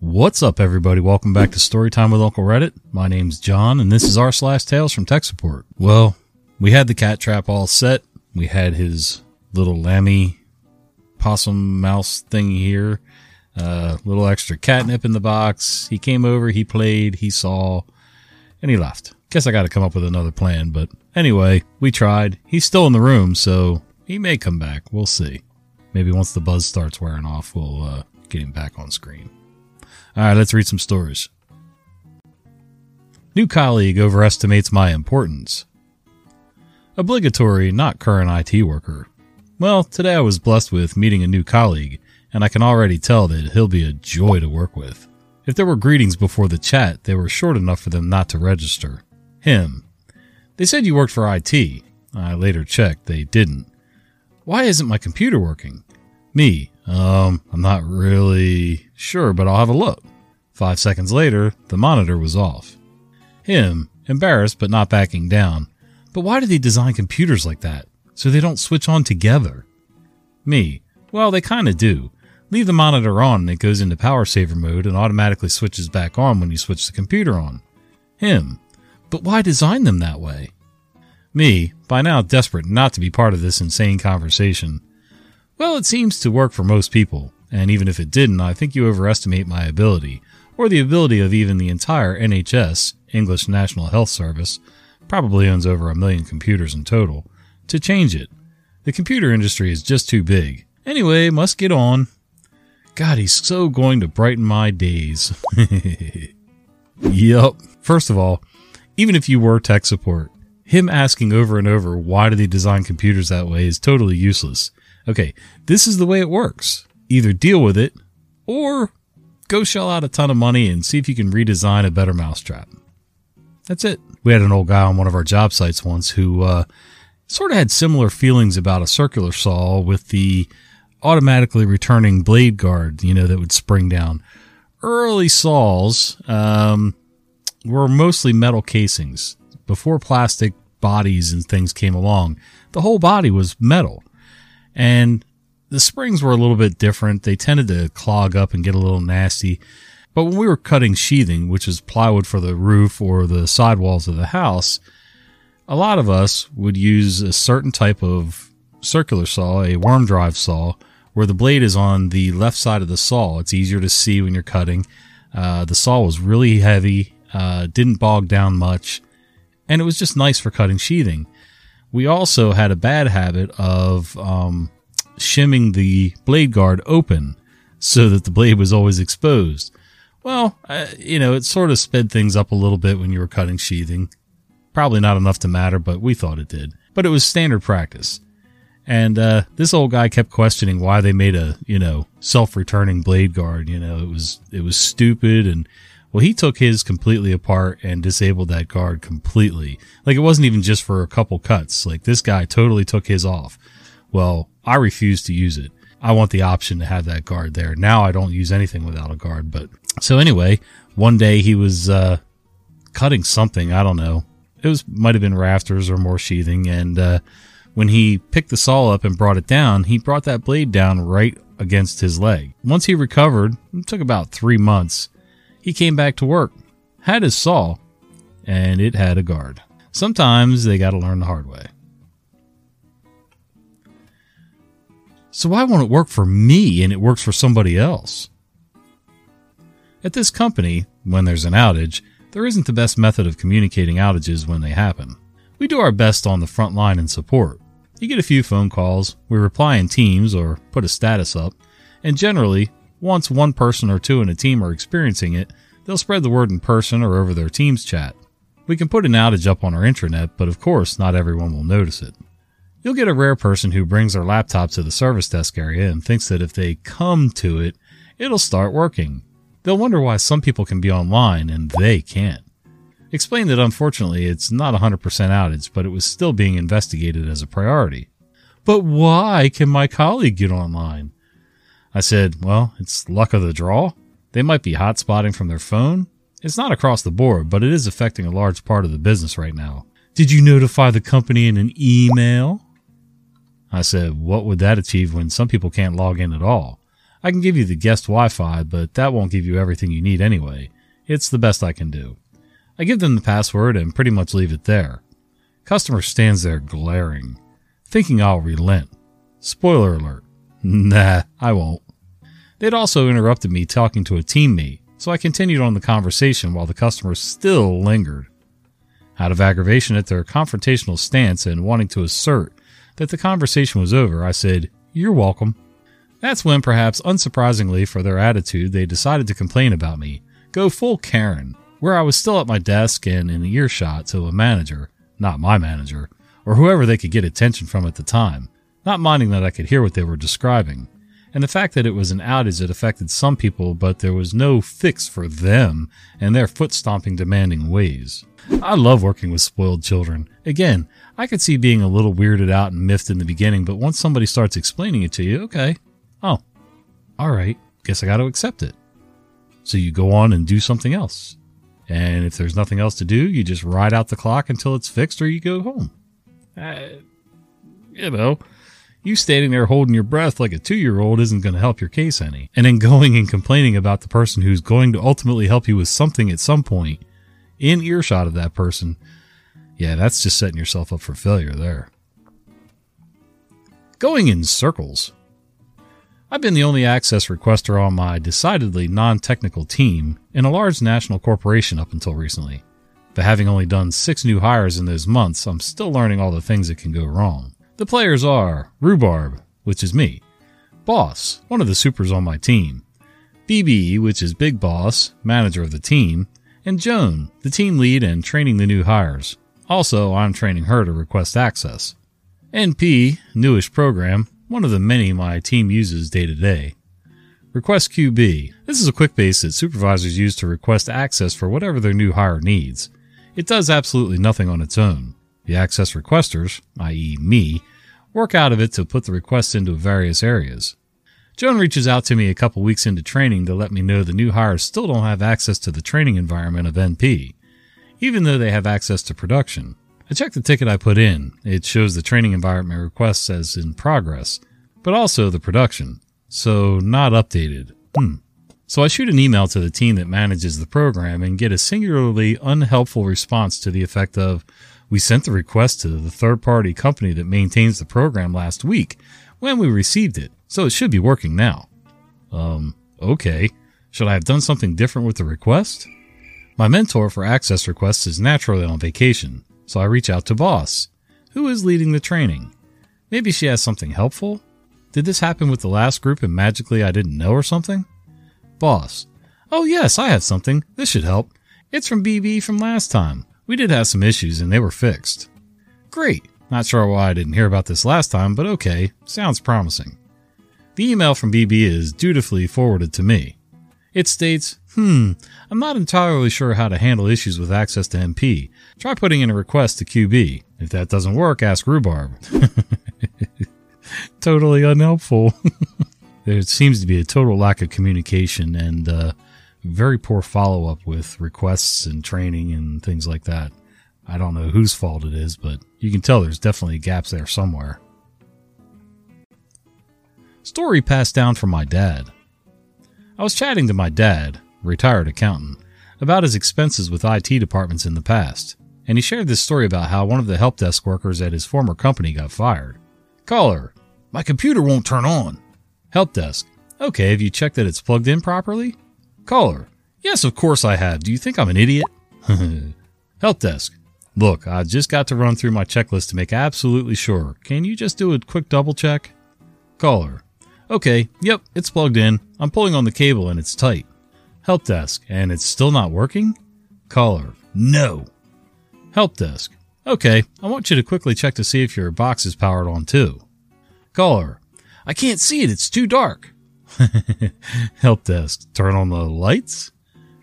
What's up, everybody? Welcome back to Storytime with Uncle Reddit. My name's John, and this is r slash Tales from Tech Support. Well, we had the cat trap all set. We had his little lammy possum mouse thing here. A uh, little extra catnip in the box. He came over, he played, he saw, and he left. Guess I got to come up with another plan, but anyway, we tried. He's still in the room, so he may come back. We'll see. Maybe once the buzz starts wearing off, we'll uh, get him back on screen. All right, let's read some stories. New colleague overestimates my importance. Obligatory, not current IT worker. Well, today I was blessed with meeting a new colleague, and I can already tell that he'll be a joy to work with. If there were greetings before the chat, they were short enough for them not to register. Him. They said you worked for IT. I later checked, they didn't. Why isn't my computer working? Me. Um, I'm not really sure, but I'll have a look. Five seconds later, the monitor was off. Him. Embarrassed, but not backing down. But why do they design computers like that? So they don't switch on together? Me. Well, they kinda do. Leave the monitor on and it goes into power saver mode and automatically switches back on when you switch the computer on. Him. But why design them that way? Me, by now desperate not to be part of this insane conversation. Well, it seems to work for most people, and even if it didn't, I think you overestimate my ability, or the ability of even the entire NHS, English National Health Service, probably owns over a million computers in total, to change it. The computer industry is just too big. Anyway, must get on. God, he's so going to brighten my days. yep. First of all, even if you were tech support, him asking over and over why do they design computers that way is totally useless. Okay, this is the way it works. Either deal with it or go shell out a ton of money and see if you can redesign a better mousetrap. That's it. We had an old guy on one of our job sites once who uh, sort of had similar feelings about a circular saw with the automatically returning blade guard, you know, that would spring down. Early saws um, were mostly metal casings. Before plastic bodies and things came along, the whole body was metal. And the springs were a little bit different. They tended to clog up and get a little nasty. But when we were cutting sheathing, which is plywood for the roof or the sidewalls of the house, a lot of us would use a certain type of circular saw, a worm drive saw, where the blade is on the left side of the saw. It's easier to see when you're cutting. Uh, the saw was really heavy, uh, didn't bog down much, and it was just nice for cutting sheathing. We also had a bad habit of um, shimming the blade guard open so that the blade was always exposed. Well, uh, you know, it sort of sped things up a little bit when you were cutting sheathing. Probably not enough to matter, but we thought it did. But it was standard practice. And uh, this old guy kept questioning why they made a, you know, self-returning blade guard. You know, it was it was stupid and well, he took his completely apart and disabled that guard completely. Like it wasn't even just for a couple cuts. Like this guy totally took his off. Well, I refuse to use it. I want the option to have that guard there. Now I don't use anything without a guard. But so anyway, one day he was uh, cutting something. I don't know. It was might have been rafters or more sheathing. And uh, when he picked the saw up and brought it down, he brought that blade down right against his leg. Once he recovered, it took about three months he came back to work, had his saw, and it had a guard. Sometimes they got to learn the hard way. So why won't it work for me and it works for somebody else? At this company, when there's an outage, there isn't the best method of communicating outages when they happen. We do our best on the front line in support. You get a few phone calls, we reply in teams or put a status up, and generally once one person or two in a team are experiencing it, they'll spread the word in person or over their team's chat. We can put an outage up on our intranet, but of course, not everyone will notice it. You'll get a rare person who brings their laptop to the service desk area and thinks that if they come to it, it'll start working. They'll wonder why some people can be online and they can't. Explain that unfortunately it's not 100% outage, but it was still being investigated as a priority. But why can my colleague get online? I said, well, it's luck of the draw. They might be hotspotting from their phone. It's not across the board, but it is affecting a large part of the business right now. Did you notify the company in an email? I said, what would that achieve when some people can't log in at all? I can give you the guest Wi Fi, but that won't give you everything you need anyway. It's the best I can do. I give them the password and pretty much leave it there. Customer stands there glaring, thinking I'll relent. Spoiler alert. Nah, I won't. They'd also interrupted me talking to a teammate, so I continued on the conversation while the customer still lingered. Out of aggravation at their confrontational stance and wanting to assert that the conversation was over, I said, You're welcome. That's when, perhaps unsurprisingly for their attitude, they decided to complain about me, go full Karen, where I was still at my desk and in earshot to a manager, not my manager, or whoever they could get attention from at the time, not minding that I could hear what they were describing and the fact that it was an outage that affected some people, but there was no fix for them and their foot stomping demanding ways. I love working with spoiled children. Again, I could see being a little weirded out and miffed in the beginning, but once somebody starts explaining it to you, okay, oh, all right, guess I got to accept it. So you go on and do something else. And if there's nothing else to do, you just ride out the clock until it's fixed or you go home. Uh, you know, you standing there holding your breath like a two year old isn't going to help your case any. And then going and complaining about the person who's going to ultimately help you with something at some point in earshot of that person. Yeah, that's just setting yourself up for failure there. Going in circles. I've been the only access requester on my decidedly non technical team in a large national corporation up until recently. But having only done six new hires in those months, I'm still learning all the things that can go wrong. The players are Rhubarb, which is me, Boss, one of the supers on my team, BB, which is Big Boss, manager of the team, and Joan, the team lead and training the new hires. Also, I'm training her to request access. NP, newish program, one of the many my team uses day to day. Request QB. This is a Quickbase that supervisors use to request access for whatever their new hire needs. It does absolutely nothing on its own. The access requesters, i.e., me, work out of it to put the requests into various areas. Joan reaches out to me a couple weeks into training to let me know the new hires still don't have access to the training environment of NP, even though they have access to production. I check the ticket I put in. It shows the training environment requests as in progress, but also the production, so not updated. Hmm. So I shoot an email to the team that manages the program and get a singularly unhelpful response to the effect of, we sent the request to the third party company that maintains the program last week when we received it, so it should be working now. Um, okay. Should I have done something different with the request? My mentor for access requests is naturally on vacation, so I reach out to Boss, who is leading the training. Maybe she has something helpful? Did this happen with the last group and magically I didn't know or something? Boss. Oh yes, I have something. This should help. It's from BB from last time. We did have some issues and they were fixed. Great. Not sure why I didn't hear about this last time, but okay. Sounds promising. The email from BB is dutifully forwarded to me. It states, Hmm, I'm not entirely sure how to handle issues with access to NP. Try putting in a request to QB. If that doesn't work, ask Rhubarb. totally unhelpful. there seems to be a total lack of communication and uh, very poor follow up with requests and training and things like that. I don't know whose fault it is, but you can tell there's definitely gaps there somewhere. Story passed down from my dad. I was chatting to my dad, retired accountant, about his expenses with IT departments in the past, and he shared this story about how one of the help desk workers at his former company got fired. Caller, my computer won't turn on. Help desk, okay, have you checked that it's plugged in properly? Caller. Yes, of course I have. Do you think I'm an idiot? Help desk. Look, I just got to run through my checklist to make absolutely sure. Can you just do a quick double check? Caller. Okay, yep, it's plugged in. I'm pulling on the cable and it's tight. Help desk. And it's still not working? Caller. No. Help desk. Okay, I want you to quickly check to see if your box is powered on too. Caller. I can't see it. It's too dark. Help desk. Turn on the lights?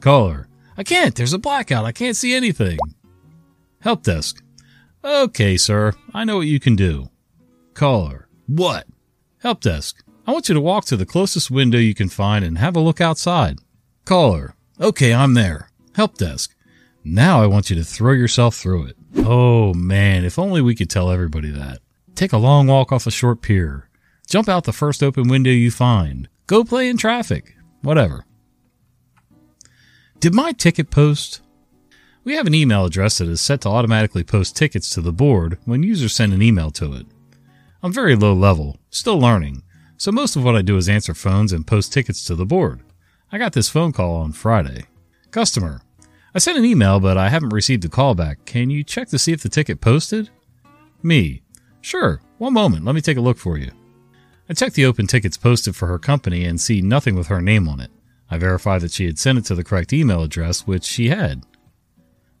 Caller. I can't. There's a blackout. I can't see anything. Help desk. Okay, sir. I know what you can do. Caller. What? Help desk. I want you to walk to the closest window you can find and have a look outside. Caller. Okay, I'm there. Help desk. Now I want you to throw yourself through it. Oh man, if only we could tell everybody that. Take a long walk off a short pier. Jump out the first open window you find. Go play in traffic. Whatever. Did my ticket post? We have an email address that is set to automatically post tickets to the board when users send an email to it. I'm very low level, still learning, so most of what I do is answer phones and post tickets to the board. I got this phone call on Friday. Customer, I sent an email, but I haven't received a call back. Can you check to see if the ticket posted? Me, sure, one moment, let me take a look for you. I checked the open tickets posted for her company and see nothing with her name on it. I verified that she had sent it to the correct email address, which she had.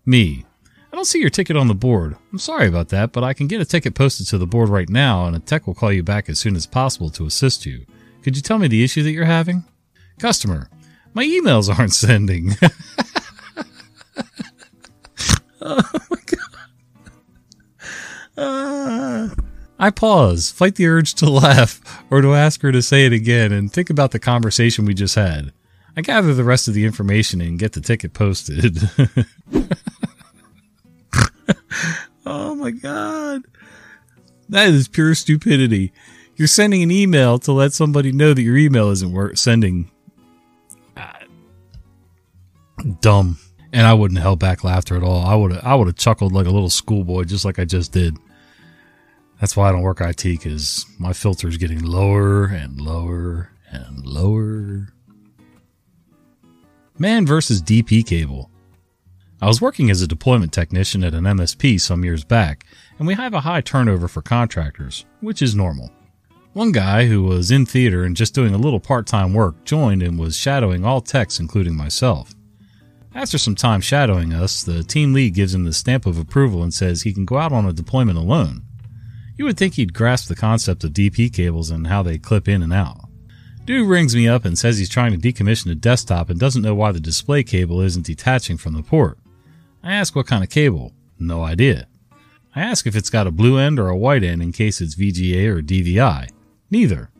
Me. I don't see your ticket on the board. I'm sorry about that, but I can get a ticket posted to the board right now, and a tech will call you back as soon as possible to assist you. Could you tell me the issue that you're having? Customer. My emails aren't sending. oh my god. Uh. I pause, fight the urge to laugh, or to ask her to say it again, and think about the conversation we just had. I gather the rest of the information and get the ticket posted. oh my god. That is pure stupidity. You're sending an email to let somebody know that your email isn't worth sending. Uh, dumb. And I wouldn't have held back laughter at all. I would I would have chuckled like a little schoolboy just like I just did. That's why I don't work IT because my filter is getting lower and lower and lower. Man versus DP cable. I was working as a deployment technician at an MSP some years back, and we have a high turnover for contractors, which is normal. One guy who was in theater and just doing a little part time work joined and was shadowing all techs, including myself. After some time shadowing us, the team lead gives him the stamp of approval and says he can go out on a deployment alone. You would think he'd grasp the concept of DP cables and how they clip in and out. Dude rings me up and says he's trying to decommission a desktop and doesn't know why the display cable isn't detaching from the port. I ask what kind of cable. No idea. I ask if it's got a blue end or a white end in case it's VGA or DVI. Neither.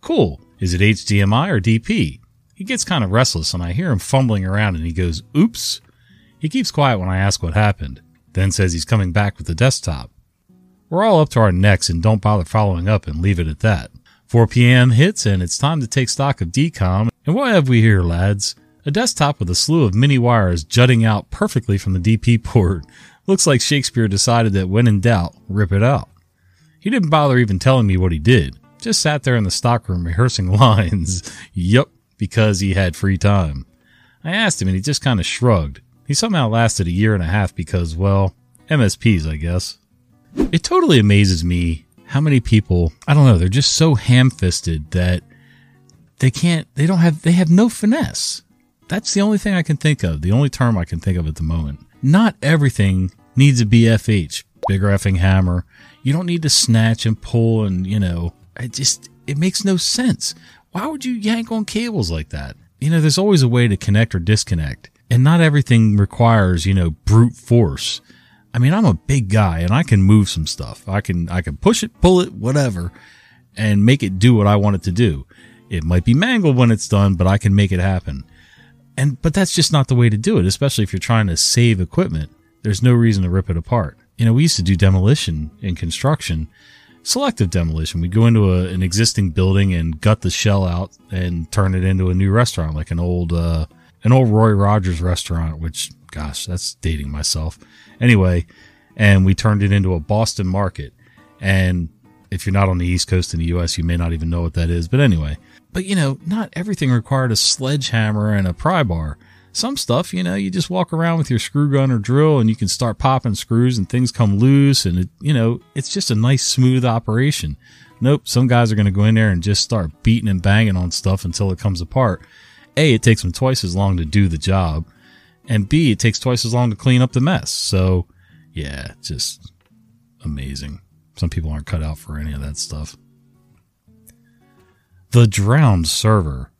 Cool. Is it HDMI or DP? He gets kind of restless and I hear him fumbling around and he goes, oops. He keeps quiet when I ask what happened, then says he's coming back with the desktop. We're all up to our necks and don't bother following up and leave it at that. 4 p.m. hits and it's time to take stock of decom. And what have we here, lads? A desktop with a slew of mini wires jutting out perfectly from the DP port. Looks like Shakespeare decided that when in doubt, rip it out. He didn't bother even telling me what he did. Just sat there in the stockroom rehearsing lines. yup, because he had free time. I asked him and he just kind of shrugged. He somehow lasted a year and a half because, well, MSPs, I guess. It totally amazes me how many people, I don't know, they're just so ham fisted that they can't, they don't have, they have no finesse. That's the only thing I can think of, the only term I can think of at the moment. Not everything needs a BFH, big effing hammer. You don't need to snatch and pull and, you know, it just, it makes no sense. Why would you yank on cables like that? You know, there's always a way to connect or disconnect. And not everything requires, you know, brute force. I mean, I'm a big guy and I can move some stuff. I can, I can push it, pull it, whatever, and make it do what I want it to do. It might be mangled when it's done, but I can make it happen. And, but that's just not the way to do it, especially if you're trying to save equipment. There's no reason to rip it apart. You know, we used to do demolition in construction, selective demolition. We'd go into a, an existing building and gut the shell out and turn it into a new restaurant, like an old, uh, an old Roy Rogers restaurant, which, gosh, that's dating myself. Anyway, and we turned it into a Boston market. And if you're not on the East Coast in the US, you may not even know what that is. But anyway, but you know, not everything required a sledgehammer and a pry bar. Some stuff, you know, you just walk around with your screw gun or drill and you can start popping screws and things come loose and it, you know, it's just a nice smooth operation. Nope, some guys are going to go in there and just start beating and banging on stuff until it comes apart. A, it takes them twice as long to do the job and B, it takes twice as long to clean up the mess. So, yeah, just amazing. Some people aren't cut out for any of that stuff. The drowned server.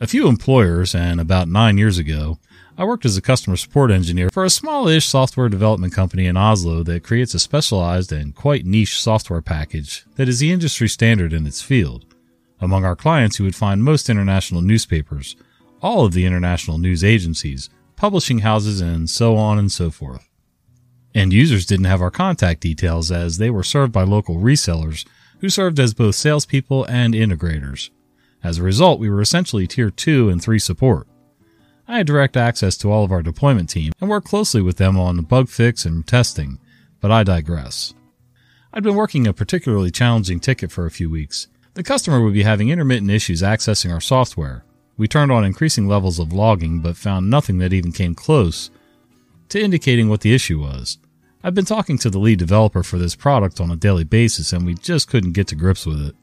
A few employers, and about nine years ago, I worked as a customer support engineer for a small-ish software development company in Oslo that creates a specialized and quite niche software package that is the industry standard in its field. Among our clients, you would find most international newspapers, all of the international news agencies, publishing houses, and so on and so forth. End users didn't have our contact details as they were served by local resellers who served as both salespeople and integrators. As a result, we were essentially tier 2 and 3 support. I had direct access to all of our deployment team and worked closely with them on bug fix and testing, but I digress. I'd been working a particularly challenging ticket for a few weeks. The customer would be having intermittent issues accessing our software. We turned on increasing levels of logging, but found nothing that even came close to indicating what the issue was. I've been talking to the lead developer for this product on a daily basis, and we just couldn't get to grips with it.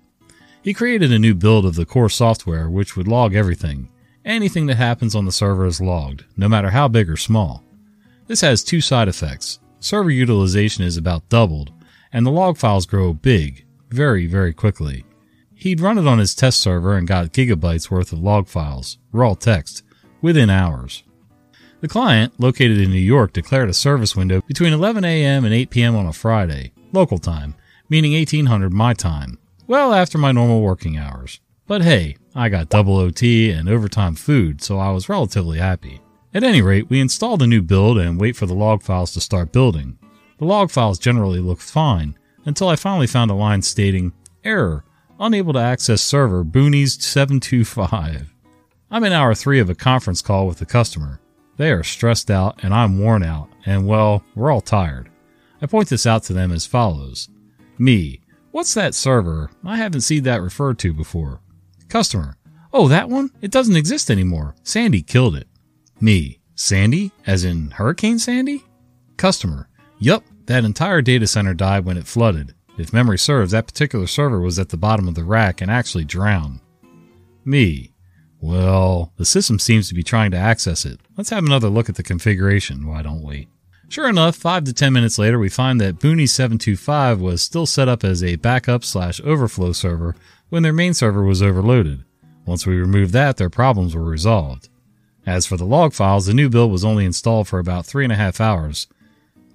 He created a new build of the core software which would log everything. Anything that happens on the server is logged, no matter how big or small. This has two side effects. Server utilization is about doubled, and the log files grow big, very, very quickly. He'd run it on his test server and got gigabytes worth of log files, raw text, within hours. The client, located in New York, declared a service window between 11 a.m. and 8 p.m. on a Friday, local time, meaning 1800 my time, well after my normal working hours. But hey, I got double OT and overtime food, so I was relatively happy. At any rate, we installed the new build and wait for the log files to start building. The log files generally looked fine, until I finally found a line stating, Error, unable to access server Boonies725. I'm in hour three of a conference call with the customer. They are stressed out and I'm worn out, and well, we're all tired. I point this out to them as follows. Me, what's that server? I haven't seen that referred to before. Customer, oh, that one? It doesn't exist anymore. Sandy killed it. Me, Sandy? As in Hurricane Sandy? Customer, yup, that entire data center died when it flooded. If memory serves, that particular server was at the bottom of the rack and actually drowned. Me, well, the system seems to be trying to access it. Let's have another look at the configuration, why don't we? Sure enough, 5 to 10 minutes later, we find that Booney 725 was still set up as a backup slash overflow server when their main server was overloaded. Once we removed that, their problems were resolved. As for the log files, the new build was only installed for about three and a half hours,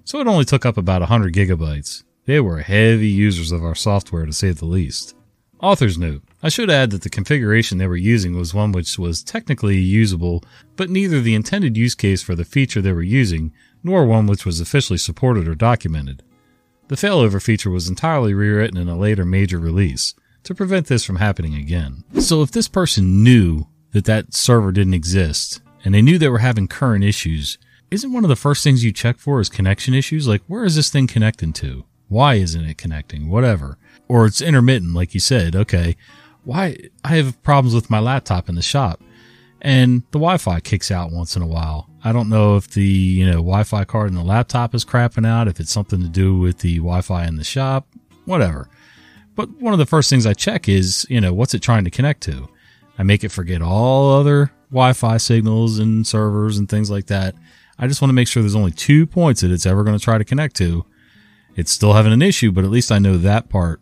so it only took up about 100 gigabytes. They were heavy users of our software to say the least. Author's note I should add that the configuration they were using was one which was technically usable, but neither the intended use case for the feature they were using nor one which was officially supported or documented. The failover feature was entirely rewritten in a later major release to prevent this from happening again. So if this person knew that that server didn't exist and they knew they were having current issues, isn't one of the first things you check for is connection issues? Like, where is this thing connecting to? Why isn't it connecting? Whatever. Or it's intermittent, like you said. Okay why I have problems with my laptop in the shop and the Wi-Fi kicks out once in a while. I don't know if the, you know, Wi-Fi card in the laptop is crapping out, if it's something to do with the Wi-Fi in the shop, whatever. But one of the first things I check is, you know, what's it trying to connect to? I make it forget all other Wi-Fi signals and servers and things like that. I just want to make sure there's only two points that it's ever going to try to connect to. It's still having an issue, but at least I know that part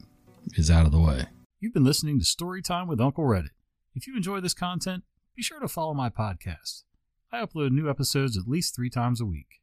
is out of the way. You've been listening to Storytime with Uncle Reddit. If you enjoy this content, be sure to follow my podcast. I upload new episodes at least three times a week.